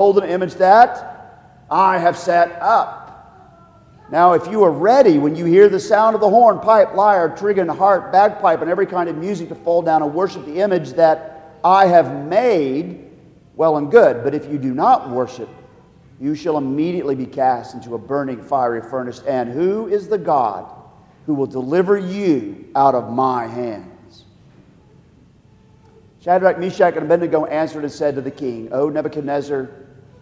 golden image that I have set up. Now, if you are ready when you hear the sound of the horn, pipe, lyre, trigon, harp, bagpipe, and every kind of music to fall down and worship the image that I have made, well and good. But if you do not worship, you shall immediately be cast into a burning fiery furnace. And who is the God who will deliver you out of my hands? Shadrach, Meshach, and Abednego answered and said to the king, O Nebuchadnezzar,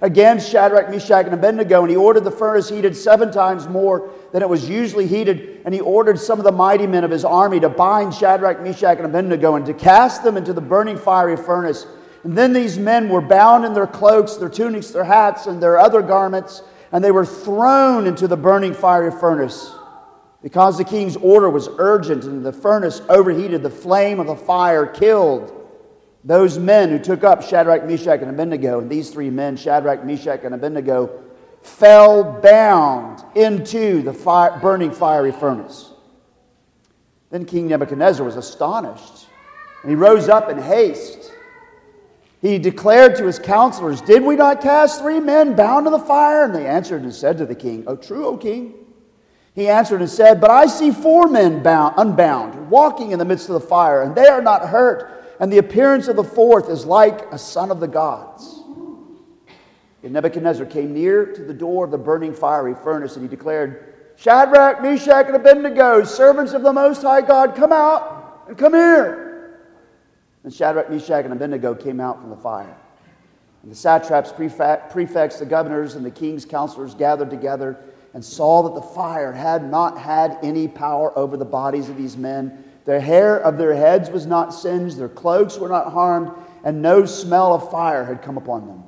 against Shadrach, Meshach, and Abednego, and he ordered the furnace heated seven times more than it was usually heated, and he ordered some of the mighty men of his army to bind Shadrach, Meshach, and Abednego and to cast them into the burning fiery furnace. And then these men were bound in their cloaks, their tunics, their hats, and their other garments, and they were thrown into the burning fiery furnace. Because the king's order was urgent and the furnace overheated, the flame of the fire killed those men who took up Shadrach, Meshach, and Abednego, and these three men, Shadrach, Meshach, and Abednego, fell bound into the fire, burning fiery furnace. Then King Nebuchadnezzar was astonished, and he rose up in haste. He declared to his counselors, Did we not cast three men bound to the fire? And they answered and said to the king, Oh, true, O king. He answered and said, But I see four men bound, unbound, walking in the midst of the fire, and they are not hurt and the appearance of the fourth is like a son of the gods. And Nebuchadnezzar came near to the door of the burning fiery furnace, and he declared, Shadrach, Meshach, and Abednego, servants of the Most High God, come out and come here. And Shadrach, Meshach, and Abednego came out from the fire. And the satraps, prefects, the governors, and the king's counselors gathered together and saw that the fire had not had any power over the bodies of these men their hair of their heads was not singed, their cloaks were not harmed, and no smell of fire had come upon them.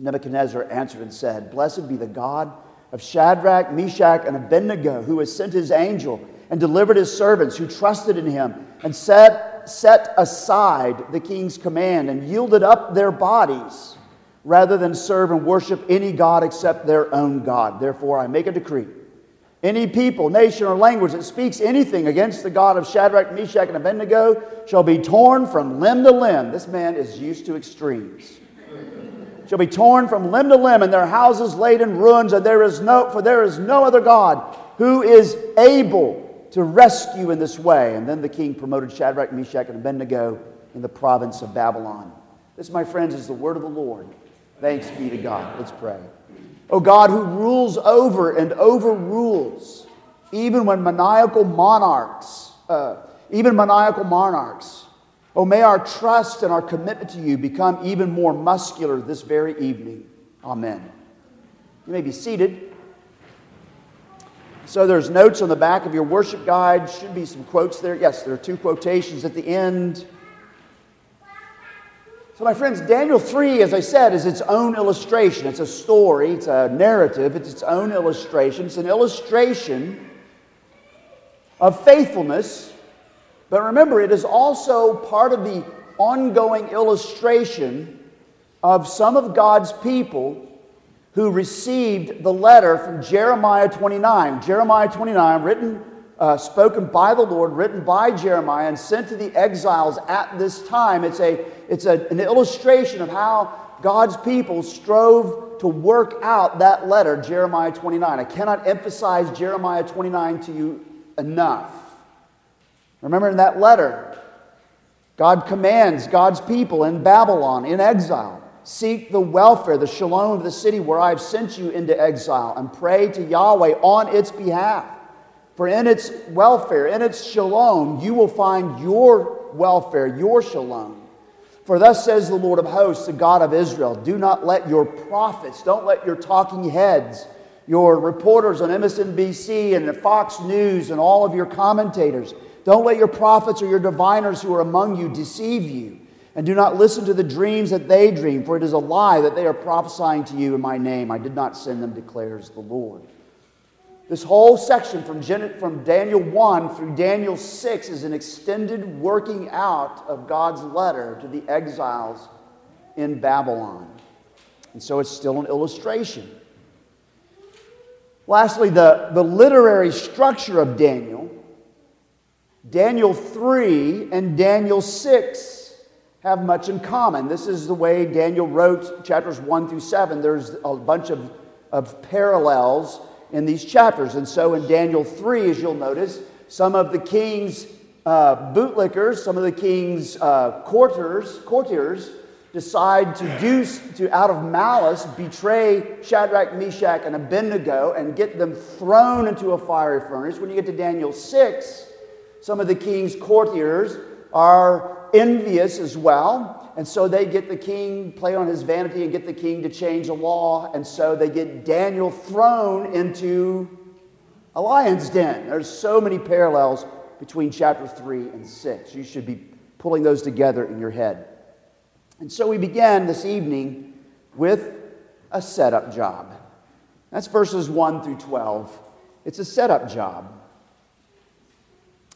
Nebuchadnezzar answered and said, Blessed be the God of Shadrach, Meshach, and Abednego, who has sent his angel and delivered his servants who trusted in him and set, set aside the king's command and yielded up their bodies rather than serve and worship any God except their own God. Therefore, I make a decree any people, nation, or language that speaks anything against the God of Shadrach, Meshach, and Abednego shall be torn from limb to limb. This man is used to extremes. shall be torn from limb to limb, and their houses laid in ruins, and there is no, for there is no other God who is able to rescue in this way. And then the king promoted Shadrach, Meshach, and Abednego in the province of Babylon. This, my friends, is the word of the Lord. Thanks be to God. Let's pray. O God, who rules over and overrules, even when maniacal monarchs, uh, even maniacal monarchs. Oh, may our trust and our commitment to you become even more muscular this very evening. Amen. You may be seated. So there's notes on the back of your worship guide. Should be some quotes there. Yes, there are two quotations at the end. So, my friends, Daniel 3, as I said, is its own illustration. It's a story, it's a narrative, it's its own illustration. It's an illustration of faithfulness, but remember, it is also part of the ongoing illustration of some of God's people who received the letter from Jeremiah 29. Jeremiah 29, written uh, spoken by the Lord, written by Jeremiah, and sent to the exiles at this time. It's, a, it's a, an illustration of how God's people strove to work out that letter, Jeremiah 29. I cannot emphasize Jeremiah 29 to you enough. Remember in that letter, God commands God's people in Babylon, in exile, seek the welfare, the shalom of the city where I have sent you into exile, and pray to Yahweh on its behalf. For in its welfare, in its shalom, you will find your welfare, your shalom. For thus says the Lord of hosts, the God of Israel do not let your prophets, don't let your talking heads, your reporters on MSNBC and Fox News and all of your commentators, don't let your prophets or your diviners who are among you deceive you And do not listen to the dreams that they dream, for it is a lie that they are prophesying to you in my name. I did not send them, declares the Lord. This whole section from, Gen- from Daniel 1 through Daniel 6 is an extended working out of God's letter to the exiles in Babylon. And so it's still an illustration. Lastly, the, the literary structure of Daniel. Daniel 3 and Daniel 6 have much in common. This is the way Daniel wrote chapters 1 through 7. There's a bunch of, of parallels in these chapters. And so in Daniel 3, as you'll notice, some of the king's uh, bootlickers, some of the king's uh, courtiers, courtiers decide to do to out of malice betray Shadrach, Meshach, and Abednego and get them thrown into a fiery furnace. When you get to Daniel 6, some of the king's courtiers are envious as well. And so they get the king, play on his vanity, and get the king to change the law. And so they get Daniel thrown into a lion's den. There's so many parallels between chapter 3 and 6. You should be pulling those together in your head. And so we began this evening with a setup job. That's verses 1 through 12. It's a setup job.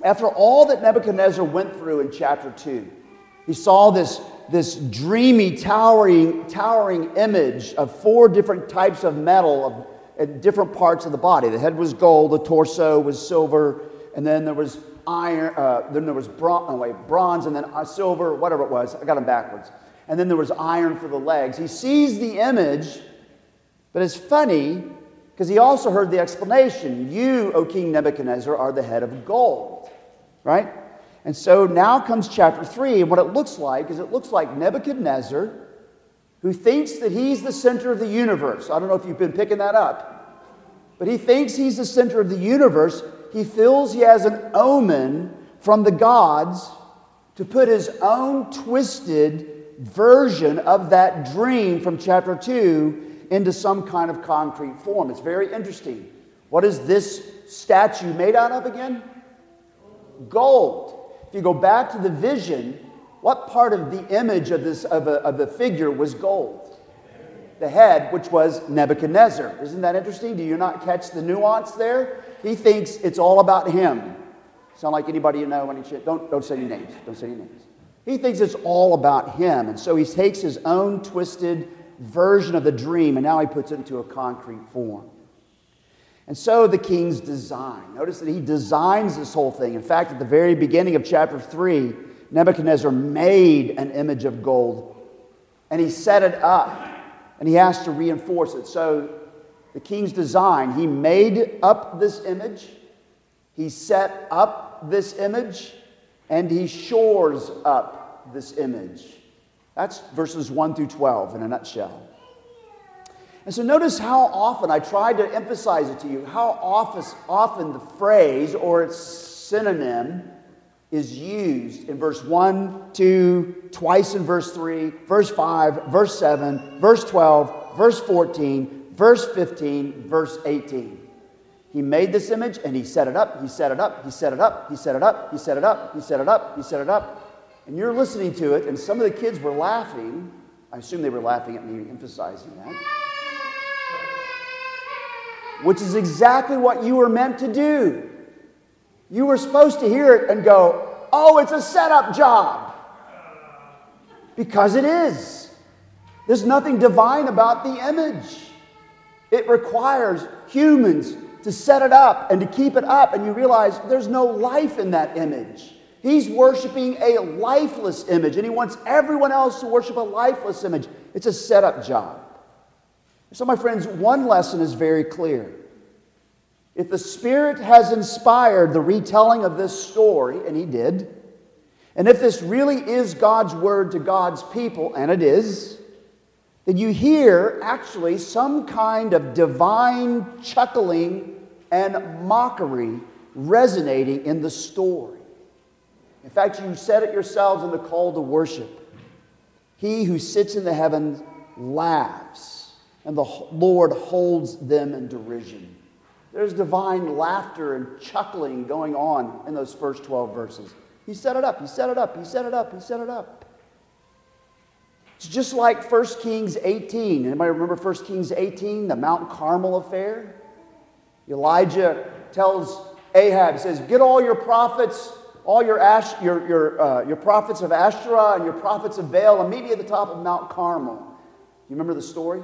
After all that Nebuchadnezzar went through in chapter 2, he saw this, this dreamy, towering, towering image of four different types of metal of, at different parts of the body. The head was gold, the torso was silver, and then there was iron, uh, then there was bron- oh wait, bronze, and then uh, silver, whatever it was. I got them backwards. And then there was iron for the legs. He sees the image, but it's funny because he also heard the explanation You, O King Nebuchadnezzar, are the head of gold, right? And so now comes chapter 3, and what it looks like is it looks like Nebuchadnezzar, who thinks that he's the center of the universe. I don't know if you've been picking that up, but he thinks he's the center of the universe. He feels he has an omen from the gods to put his own twisted version of that dream from chapter 2 into some kind of concrete form. It's very interesting. What is this statue made out of again? Gold. If you go back to the vision, what part of the image of, this, of, a, of the figure was gold? The head, which was Nebuchadnezzar. Isn't that interesting? Do you not catch the nuance there? He thinks it's all about him. Sound like anybody you know? Any, don't, don't say any names. Don't say any names. He thinks it's all about him. And so he takes his own twisted version of the dream and now he puts it into a concrete form. And so the king's design. Notice that he designs this whole thing. In fact, at the very beginning of chapter 3, Nebuchadnezzar made an image of gold and he set it up and he has to reinforce it. So the king's design, he made up this image, he set up this image, and he shores up this image. That's verses 1 through 12 in a nutshell. And so notice how often I tried to emphasize it to you, how often, the phrase or its synonym is used in verse 1, 2, twice in verse 3, verse 5, verse 7, verse 12, verse 14, verse 15, verse 18. He made this image and he set it up, he set it up, he set it up, he set it up, he set it up, he set it up, he set it up. And you're listening to it, and some of the kids were laughing. I assume they were laughing at me emphasizing that which is exactly what you were meant to do. You were supposed to hear it and go, oh, it's a setup job. Because it is. There's nothing divine about the image. It requires humans to set it up and to keep it up, and you realize there's no life in that image. He's worshiping a lifeless image, and he wants everyone else to worship a lifeless image. It's a setup job. So, my friends, one lesson is very clear. If the Spirit has inspired the retelling of this story, and He did, and if this really is God's word to God's people, and it is, then you hear actually some kind of divine chuckling and mockery resonating in the story. In fact, you said it yourselves in the call to worship. He who sits in the heavens laughs and the Lord holds them in derision. There's divine laughter and chuckling going on in those first 12 verses. He set it up, he set it up, he set it up, he set it up. It's just like 1 Kings 18. Anybody remember 1 Kings 18, the Mount Carmel affair? Elijah tells Ahab, says, Get all your prophets, all your, Ash, your, your, uh, your prophets of Ashtoreth and your prophets of Baal, and meet me at the top of Mount Carmel. You remember the story?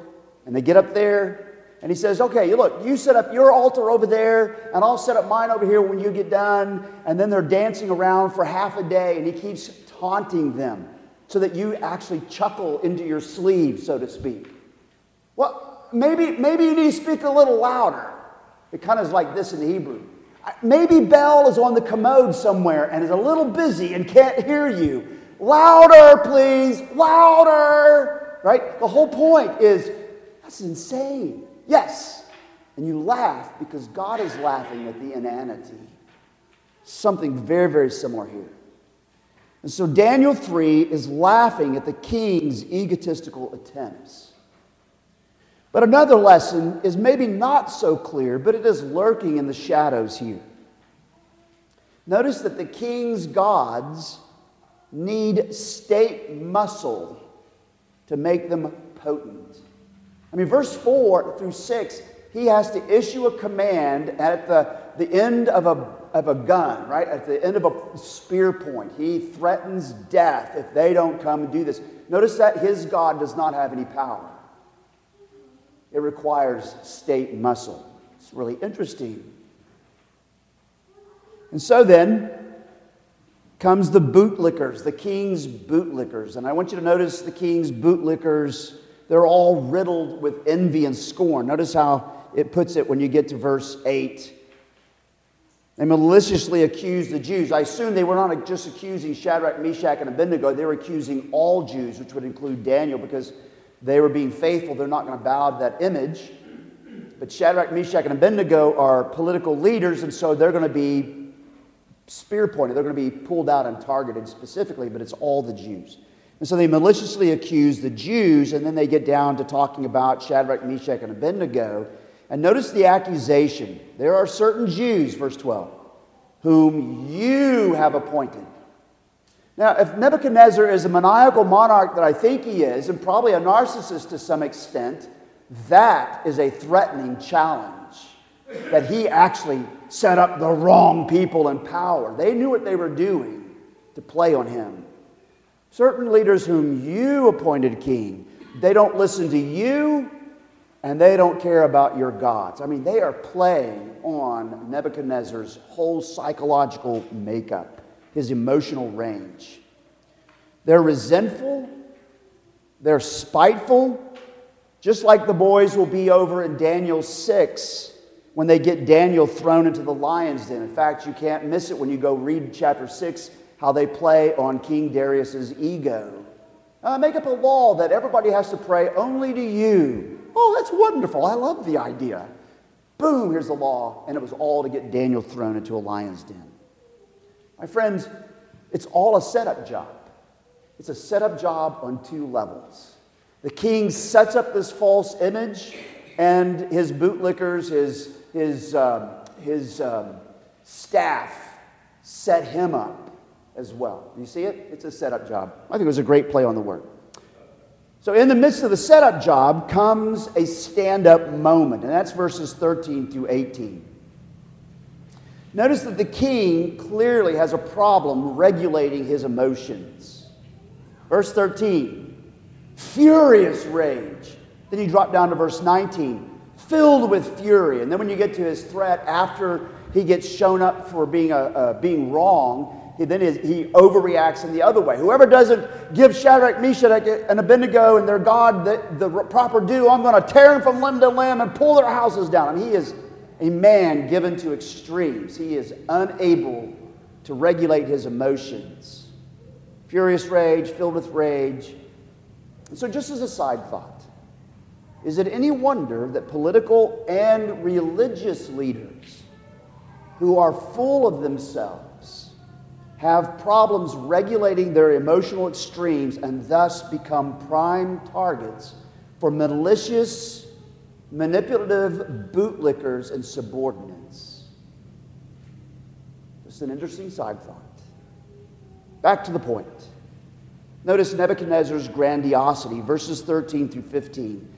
And they get up there, and he says, Okay, you look, you set up your altar over there, and I'll set up mine over here when you get done. And then they're dancing around for half a day, and he keeps taunting them so that you actually chuckle into your sleeve, so to speak. Well, maybe, maybe you need to speak a little louder. It kind of is like this in Hebrew. Maybe Baal is on the commode somewhere and is a little busy and can't hear you. Louder, please, louder. Right? The whole point is that's insane. Yes. And you laugh because God is laughing at the inanity. Something very, very similar here. And so Daniel 3 is laughing at the king's egotistical attempts. But another lesson is maybe not so clear, but it is lurking in the shadows here. Notice that the king's gods need state muscle to make them potent. I mean, verse 4 through 6, he has to issue a command at the, the end of a, of a gun, right? At the end of a spear point. He threatens death if they don't come and do this. Notice that his God does not have any power. It requires state muscle. It's really interesting. And so then comes the bootlickers, the king's bootlickers. And I want you to notice the king's bootlickers, they're all riddled with envy and scorn. Notice how it puts it when you get to verse 8. They maliciously accused the Jews. I assume they were not just accusing Shadrach, Meshach, and Abednego. They were accusing all Jews, which would include Daniel, because they were being faithful. They're not going to bow to that image. But Shadrach, Meshach, and Abednego are political leaders, and so they're going to be spear pointed. They're going to be pulled out and targeted specifically, but it's all the Jews. And so they maliciously accuse the Jews, and then they get down to talking about Shadrach, Meshach, and Abednego. And notice the accusation. There are certain Jews, verse 12, whom you have appointed now, if Nebuchadnezzar is a maniacal monarch that I think he is, and probably a narcissist to some extent, that is a threatening challenge. That he actually set up the wrong people in power. They knew what they were doing to play on him. Certain leaders whom you appointed king, they don't listen to you and they don't care about your gods. I mean, they are playing on Nebuchadnezzar's whole psychological makeup his emotional range. They're resentful, they're spiteful, just like the boys will be over in Daniel 6 when they get Daniel thrown into the lion's den. In fact, you can't miss it when you go read chapter 6 how they play on King Darius's ego. Uh, make up a law that everybody has to pray only to you. Oh, that's wonderful. I love the idea. Boom, here's the law. And it was all to get Daniel thrown into a lion's den. My friends, it's all a setup job. It's a setup job on two levels. The king sets up this false image, and his bootlickers, his, his, um, his um, staff set him up as well. You see it? It's a setup job. I think it was a great play on the word. So, in the midst of the setup job comes a stand up moment, and that's verses 13 through 18. Notice that the king clearly has a problem regulating his emotions. Verse 13, furious rage. Then you drop down to verse 19, filled with fury. And then when you get to his threat after he gets shown up for being, a, being wrong, he, then he overreacts in the other way. Whoever doesn't give Shadrach, Meshach, and Abednego and their God the, the proper due, I'm going to tear them from limb to limb and pull their houses down. And he is a man given to extremes. He is unable to regulate his emotions. Furious rage, filled with rage. And so, just as a side thought, is it any wonder that political and religious leaders who are full of themselves have problems regulating their emotional extremes and thus become prime targets for malicious manipulative bootlickers and subordinates. Just an interesting side thought. Back to the point. Notice Nebuchadnezzar's grandiosity, verses 13 through 15.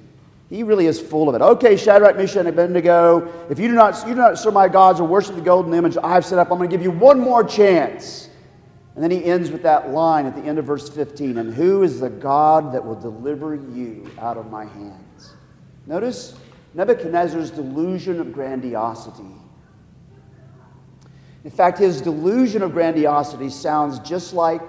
He really is full of it. Okay, Shadrach, Meshach, and Abednego, if you do not, you do not serve my gods or worship the golden image I've set up, I'm going to give you one more chance. And then he ends with that line at the end of verse 15 And who is the God that will deliver you out of my hands? Notice Nebuchadnezzar's delusion of grandiosity. In fact, his delusion of grandiosity sounds just like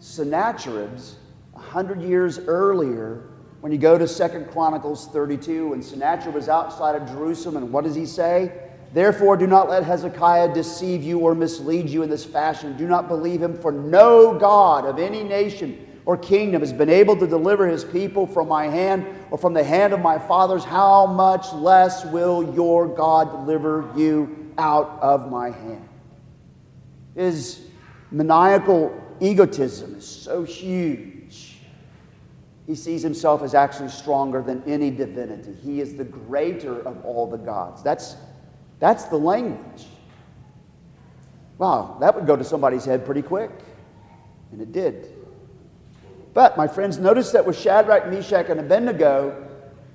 Sennacherib's a hundred years earlier when you go to Second Chronicles 32 when Sennacherib was outside of Jerusalem and what does he say? Therefore, do not let Hezekiah deceive you or mislead you in this fashion. Do not believe him, for no God of any nation or kingdom has been able to deliver his people from my hand or from the hand of my fathers. How much less will your God deliver you out of my hand? His maniacal egotism is so huge. He sees himself as actually stronger than any divinity. He is the greater of all the gods. That's that's the language. Wow, that would go to somebody's head pretty quick. And it did. But, my friends, notice that with Shadrach, Meshach, and Abednego,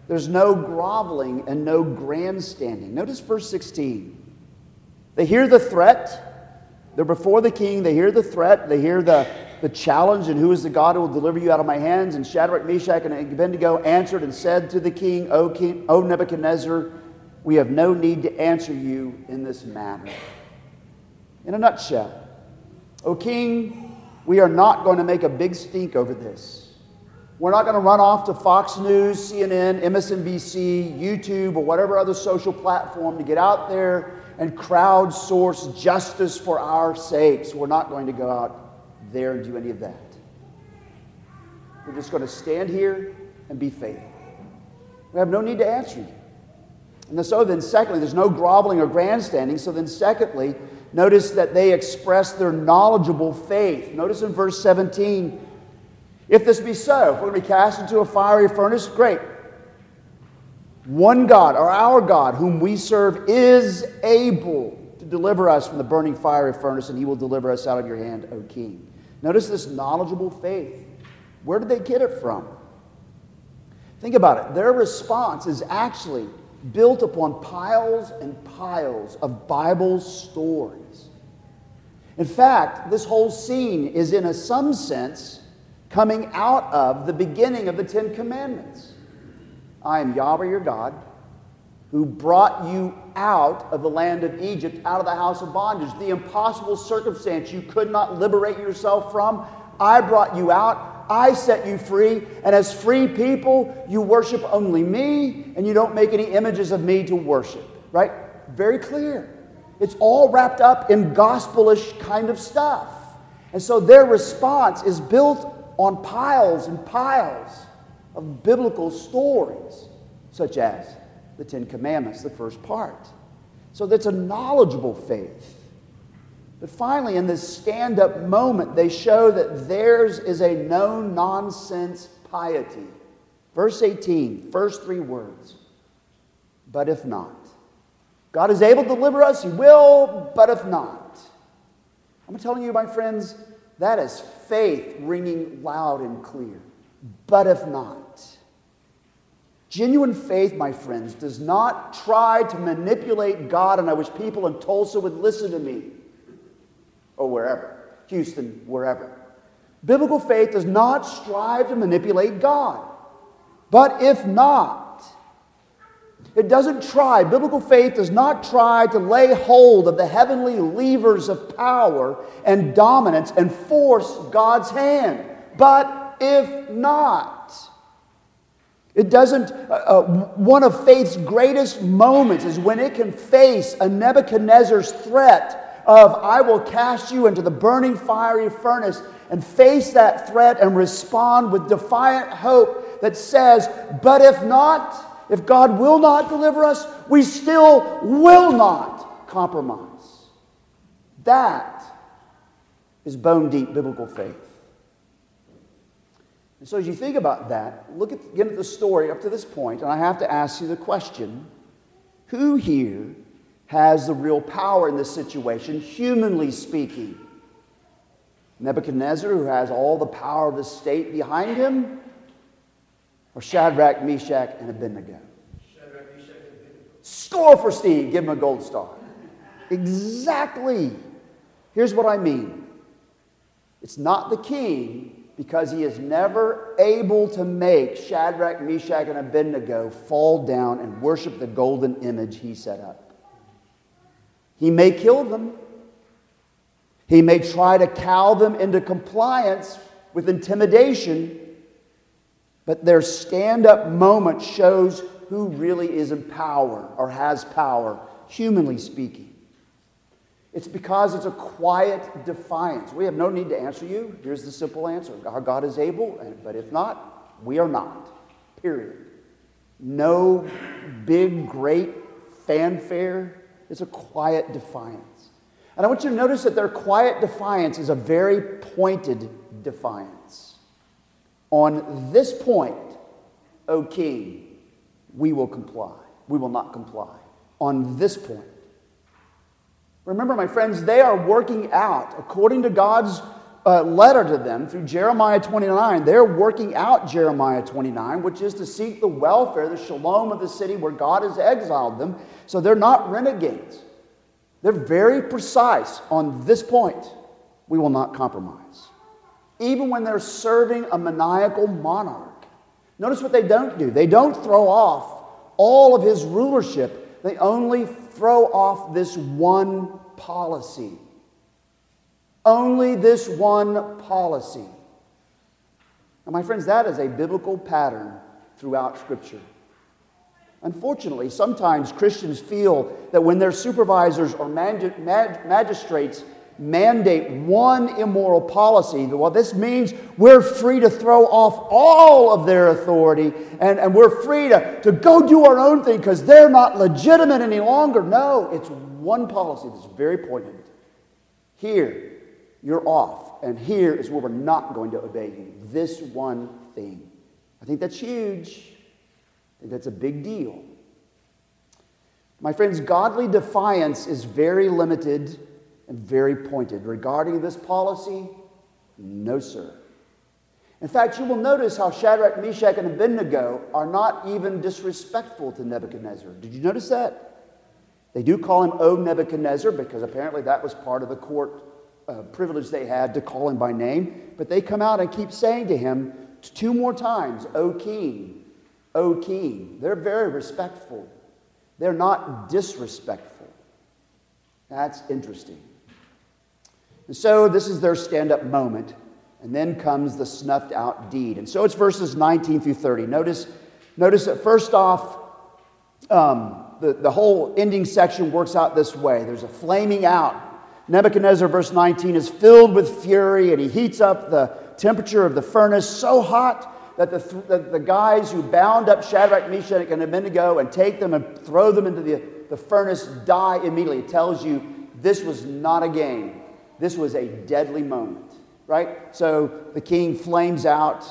there's no groveling and no grandstanding. Notice verse 16. They hear the threat. They're before the king. They hear the threat. They hear the, the challenge, and who is the God who will deliver you out of my hands? And Shadrach, Meshach, and Abednego answered and said to the king, O, king, o Nebuchadnezzar, we have no need to answer you in this matter. In a nutshell, O king, we are not going to make a big stink over this. We're not going to run off to Fox News, CNN, MSNBC, YouTube, or whatever other social platform to get out there and crowdsource justice for our sakes. We're not going to go out there and do any of that. We're just going to stand here and be faithful. We have no need to answer you. And so then, secondly, there's no groveling or grandstanding. So then, secondly, notice that they express their knowledgeable faith. Notice in verse 17, if this be so, if we're going to be cast into a fiery furnace, great. One God, or our God, whom we serve, is able to deliver us from the burning fiery furnace, and he will deliver us out of your hand, O king. Notice this knowledgeable faith. Where did they get it from? Think about it. Their response is actually built upon piles and piles of Bible stories. In fact, this whole scene is, in a some sense, coming out of the beginning of the Ten Commandments. I am Yahweh your God, who brought you out of the land of Egypt, out of the house of bondage, the impossible circumstance you could not liberate yourself from. I brought you out. I set you free, and as free people, you worship only me, and you don't make any images of me to worship. Right? Very clear. It's all wrapped up in gospelish kind of stuff. And so their response is built on piles and piles of biblical stories, such as the Ten Commandments, the first part. So that's a knowledgeable faith. But finally, in this stand up moment, they show that theirs is a no nonsense piety. Verse 18, first three words. But if not, God is able to deliver us, He will, but if not. I'm telling you, my friends, that is faith ringing loud and clear. But if not, genuine faith, my friends, does not try to manipulate God, and I wish people in Tulsa would listen to me or wherever, Houston, wherever. Biblical faith does not strive to manipulate God. But if not, it doesn't try, biblical faith does not try to lay hold of the heavenly levers of power and dominance and force God's hand. But if not, it doesn't, uh, uh, one of faith's greatest moments is when it can face a Nebuchadnezzar's threat of, I will cast you into the burning fiery furnace, and face that threat and respond with defiant hope that says, But if not, if God will not deliver us, we still will not compromise. That is bone deep biblical faith. And so, as you think about that, look at, again at the story up to this point, and I have to ask you the question who here has the real power in this situation, humanly speaking. Nebuchadnezzar, who has all the power of the state behind him, or Shadrach, Meshach, and Abednego? Shadrach, Meshach, and Abednego. Score for Steve. Give him a gold star. Exactly. Here's what I mean it's not the king because he is never able to make Shadrach, Meshach, and Abednego fall down and worship the golden image he set up. He may kill them. He may try to cow them into compliance with intimidation, but their stand up moment shows who really is in power or has power, humanly speaking. It's because it's a quiet defiance. We have no need to answer you. Here's the simple answer Our God is able, but if not, we are not. Period. No big, great fanfare. It's a quiet defiance. And I want you to notice that their quiet defiance is a very pointed defiance. On this point, O king, we will comply. We will not comply. On this point. Remember, my friends, they are working out, according to God's uh, letter to them through Jeremiah 29, they're working out Jeremiah 29, which is to seek the welfare, the shalom of the city where God has exiled them. So they're not renegades. They're very precise on this point. We will not compromise. Even when they're serving a maniacal monarch. Notice what they don't do. They don't throw off all of his rulership, they only throw off this one policy. Only this one policy. Now, my friends, that is a biblical pattern throughout Scripture. Unfortunately, sometimes Christians feel that when their supervisors or magistrates mandate one immoral policy, well, this means we're free to throw off all of their authority and, and we're free to, to go do our own thing because they're not legitimate any longer. No, it's one policy that's very poignant. Here, you're off, and here is where we're not going to obey you. This one thing. I think that's huge. I think that's a big deal. My friends, godly defiance is very limited and very pointed. Regarding this policy, no, sir. In fact, you will notice how Shadrach, Meshach, and Abednego are not even disrespectful to Nebuchadnezzar. Did you notice that? They do call him O Nebuchadnezzar because apparently that was part of the court uh, privilege they had to call him by name. But they come out and keep saying to him two more times, O King, O King. They're very respectful, they're not disrespectful. That's interesting. And so this is their stand up moment. And then comes the snuffed out deed. And so it's verses 19 through 30. Notice, notice that first off, um, the, the whole ending section works out this way there's a flaming out. Nebuchadnezzar, verse 19, is filled with fury and he heats up the temperature of the furnace so hot that the, the, the guys who bound up Shadrach, Meshach, and Abednego and take them and throw them into the, the furnace die immediately. It tells you this was not a game, this was a deadly moment, right? So the king flames out,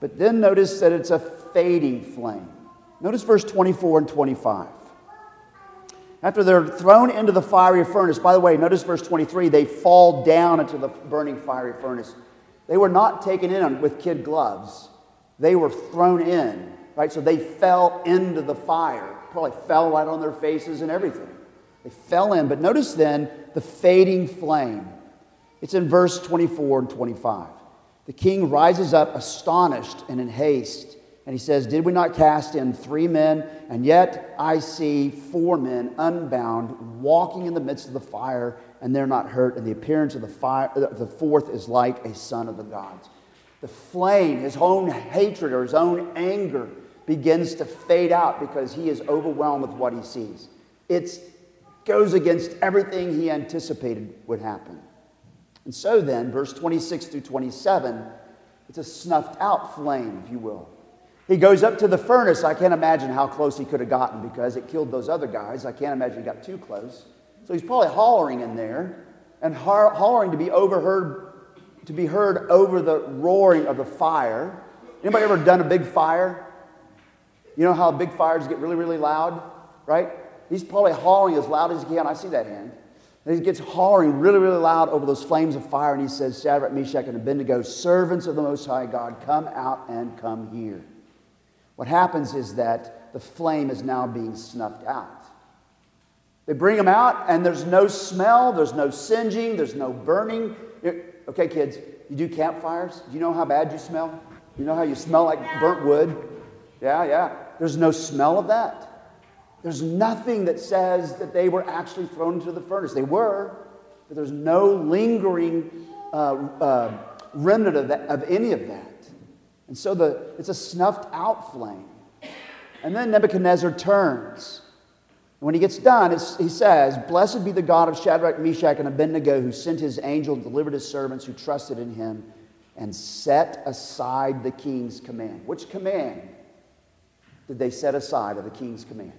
but then notice that it's a fading flame. Notice verse 24 and 25. After they're thrown into the fiery furnace, by the way, notice verse 23, they fall down into the burning fiery furnace. They were not taken in with kid gloves, they were thrown in, right? So they fell into the fire, probably fell right on their faces and everything. They fell in, but notice then the fading flame. It's in verse 24 and 25. The king rises up astonished and in haste and he says, Did we not cast in three men? And yet I see four men unbound walking in the midst of the fire, and they're not hurt. And the appearance of the, fire, uh, the fourth is like a son of the gods. The flame, his own hatred or his own anger, begins to fade out because he is overwhelmed with what he sees. It goes against everything he anticipated would happen. And so then, verse 26 through 27, it's a snuffed out flame, if you will. He goes up to the furnace. I can't imagine how close he could have gotten because it killed those other guys. I can't imagine he got too close. So he's probably hollering in there and hollering to be overheard, to be heard over the roaring of the fire. Anybody ever done a big fire? You know how big fires get really, really loud, right? He's probably hollering as loud as he can. I see that hand. And he gets hollering really, really loud over those flames of fire, and he says, Shadrach, Meshach, and Abednego, servants of the Most High God, come out and come here. What happens is that the flame is now being snuffed out. They bring them out, and there's no smell, there's no singeing, there's no burning. Okay, kids, you do campfires. Do you know how bad you smell? You know how you smell like burnt wood? Yeah, yeah. There's no smell of that. There's nothing that says that they were actually thrown into the furnace. They were, but there's no lingering uh, uh, remnant of, that, of any of that. And so the, it's a snuffed out flame. And then Nebuchadnezzar turns. When he gets done, he says, Blessed be the God of Shadrach, Meshach, and Abednego, who sent his angel delivered his servants who trusted in him and set aside the king's command. Which command did they set aside of the king's command?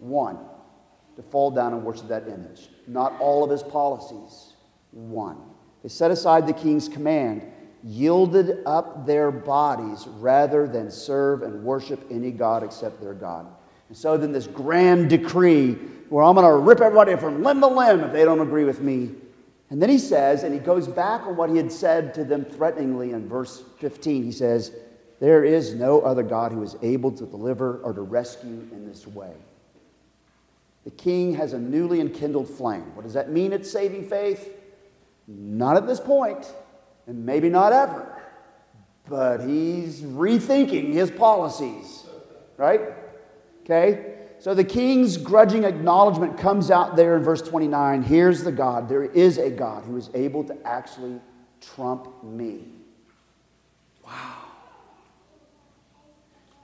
One, to fall down and worship that image. Not all of his policies. One. They set aside the king's command, yielded up their bodies rather than serve and worship any God except their God. And so then, this grand decree where I'm going to rip everybody from limb to limb if they don't agree with me. And then he says, and he goes back on what he had said to them threateningly in verse 15. He says, There is no other God who is able to deliver or to rescue in this way. The king has a newly enkindled flame. What does that mean it's saving faith? Not at this point, and maybe not ever. But he's rethinking his policies, right? Okay? So the king's grudging acknowledgement comes out there in verse 29. Here's the God. There is a God who is able to actually trump me. Wow.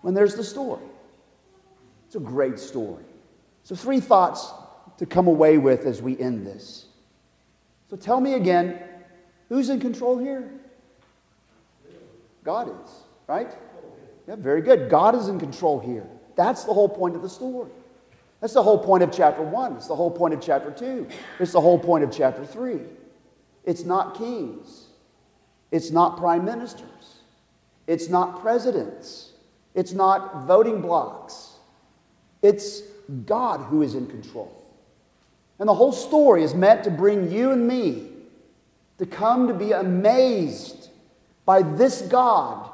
When there's the story, it's a great story. So, three thoughts to come away with as we end this. So, tell me again who's in control here? God is, right? Yeah, very good. God is in control here. That's the whole point of the story. That's the whole point of chapter one. It's the whole point of chapter two. It's the whole point of chapter three. It's not kings, it's not prime ministers, it's not presidents, it's not voting blocks. It's God who is in control. And the whole story is meant to bring you and me to come to be amazed by this God,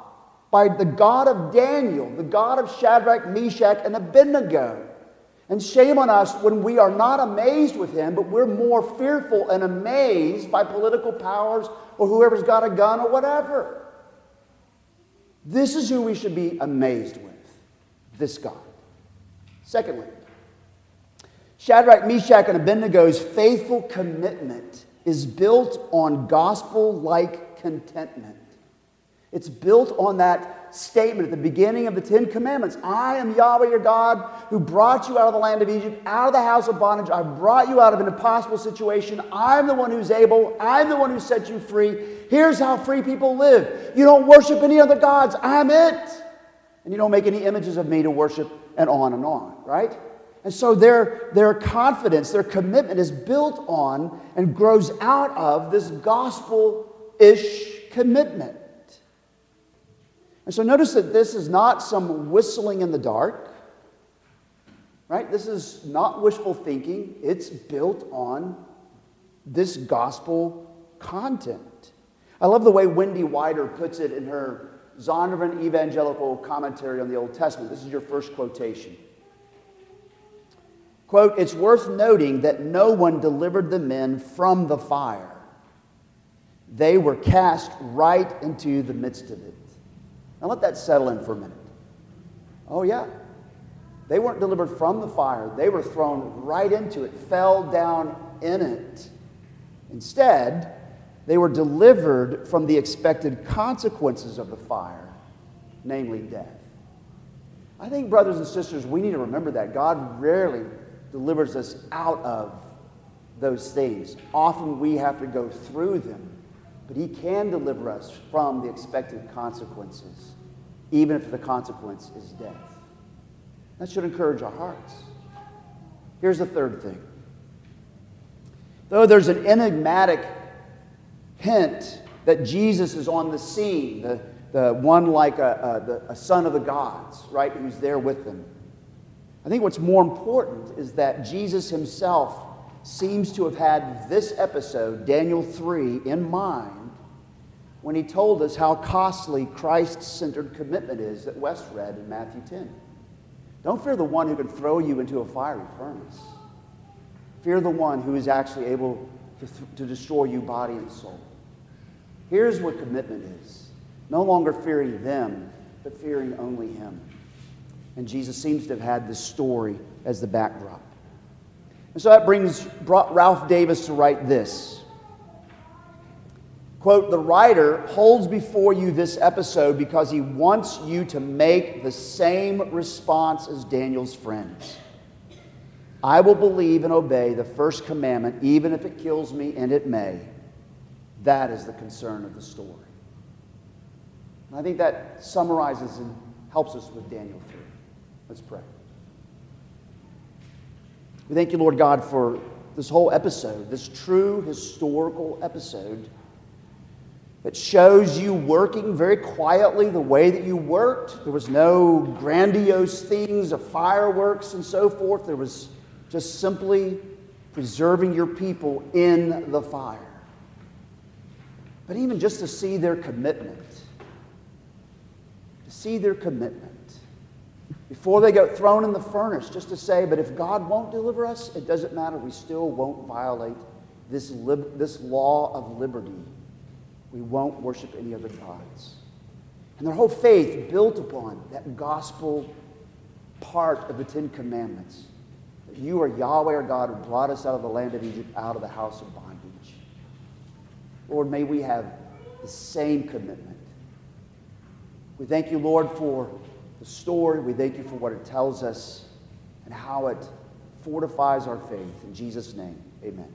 by the God of Daniel, the God of Shadrach, Meshach, and Abednego. And shame on us when we are not amazed with him, but we're more fearful and amazed by political powers or whoever's got a gun or whatever. This is who we should be amazed with this God. Secondly, Shadrach, Meshach, and Abednego's faithful commitment is built on gospel like contentment. It's built on that statement at the beginning of the Ten Commandments I am Yahweh your God who brought you out of the land of Egypt, out of the house of bondage. I brought you out of an impossible situation. I'm the one who's able. I'm the one who set you free. Here's how free people live you don't worship any other gods. I'm it. And you don't make any images of me to worship, and on and on, right? And so their, their confidence, their commitment is built on and grows out of this gospel ish commitment. And so notice that this is not some whistling in the dark, right? This is not wishful thinking, it's built on this gospel content. I love the way Wendy Widder puts it in her Zondervan Evangelical Commentary on the Old Testament. This is your first quotation. Quote, it's worth noting that no one delivered the men from the fire. They were cast right into the midst of it. Now let that settle in for a minute. Oh, yeah. They weren't delivered from the fire, they were thrown right into it, fell down in it. Instead, they were delivered from the expected consequences of the fire, namely death. I think, brothers and sisters, we need to remember that. God rarely delivers us out of those things. Often we have to go through them, but He can deliver us from the expected consequences, even if the consequence is death. That should encourage our hearts. Here's the third thing. Though there's an enigmatic hint that Jesus is on the scene, the, the one like a, a, the, a son of the gods, right, who's there with them. I think what's more important is that Jesus himself seems to have had this episode, Daniel 3, in mind when he told us how costly Christ centered commitment is that Wes read in Matthew 10. Don't fear the one who can throw you into a fiery furnace. Fear the one who is actually able to, th- to destroy you body and soul. Here's what commitment is no longer fearing them, but fearing only him. And Jesus seems to have had this story as the backdrop. And so that brings brought Ralph Davis to write this. Quote, the writer holds before you this episode because he wants you to make the same response as Daniel's friends. I will believe and obey the first commandment, even if it kills me, and it may. That is the concern of the story. And I think that summarizes and helps us with Daniel 3. Let's pray. We thank you, Lord God, for this whole episode, this true historical episode that shows you working very quietly the way that you worked. There was no grandiose things of fireworks and so forth. There was just simply preserving your people in the fire. But even just to see their commitment, to see their commitment before they get thrown in the furnace, just to say, but if God won't deliver us, it doesn't matter. We still won't violate this, lib- this law of liberty we won't worship any other gods. And their whole faith built upon that gospel part of the Ten Commandments. That you are Yahweh our God who brought us out of the land of Egypt, out of the house of bondage. Lord, may we have the same commitment. We thank you, Lord, for the story. We thank you for what it tells us and how it fortifies our faith. In Jesus' name, amen.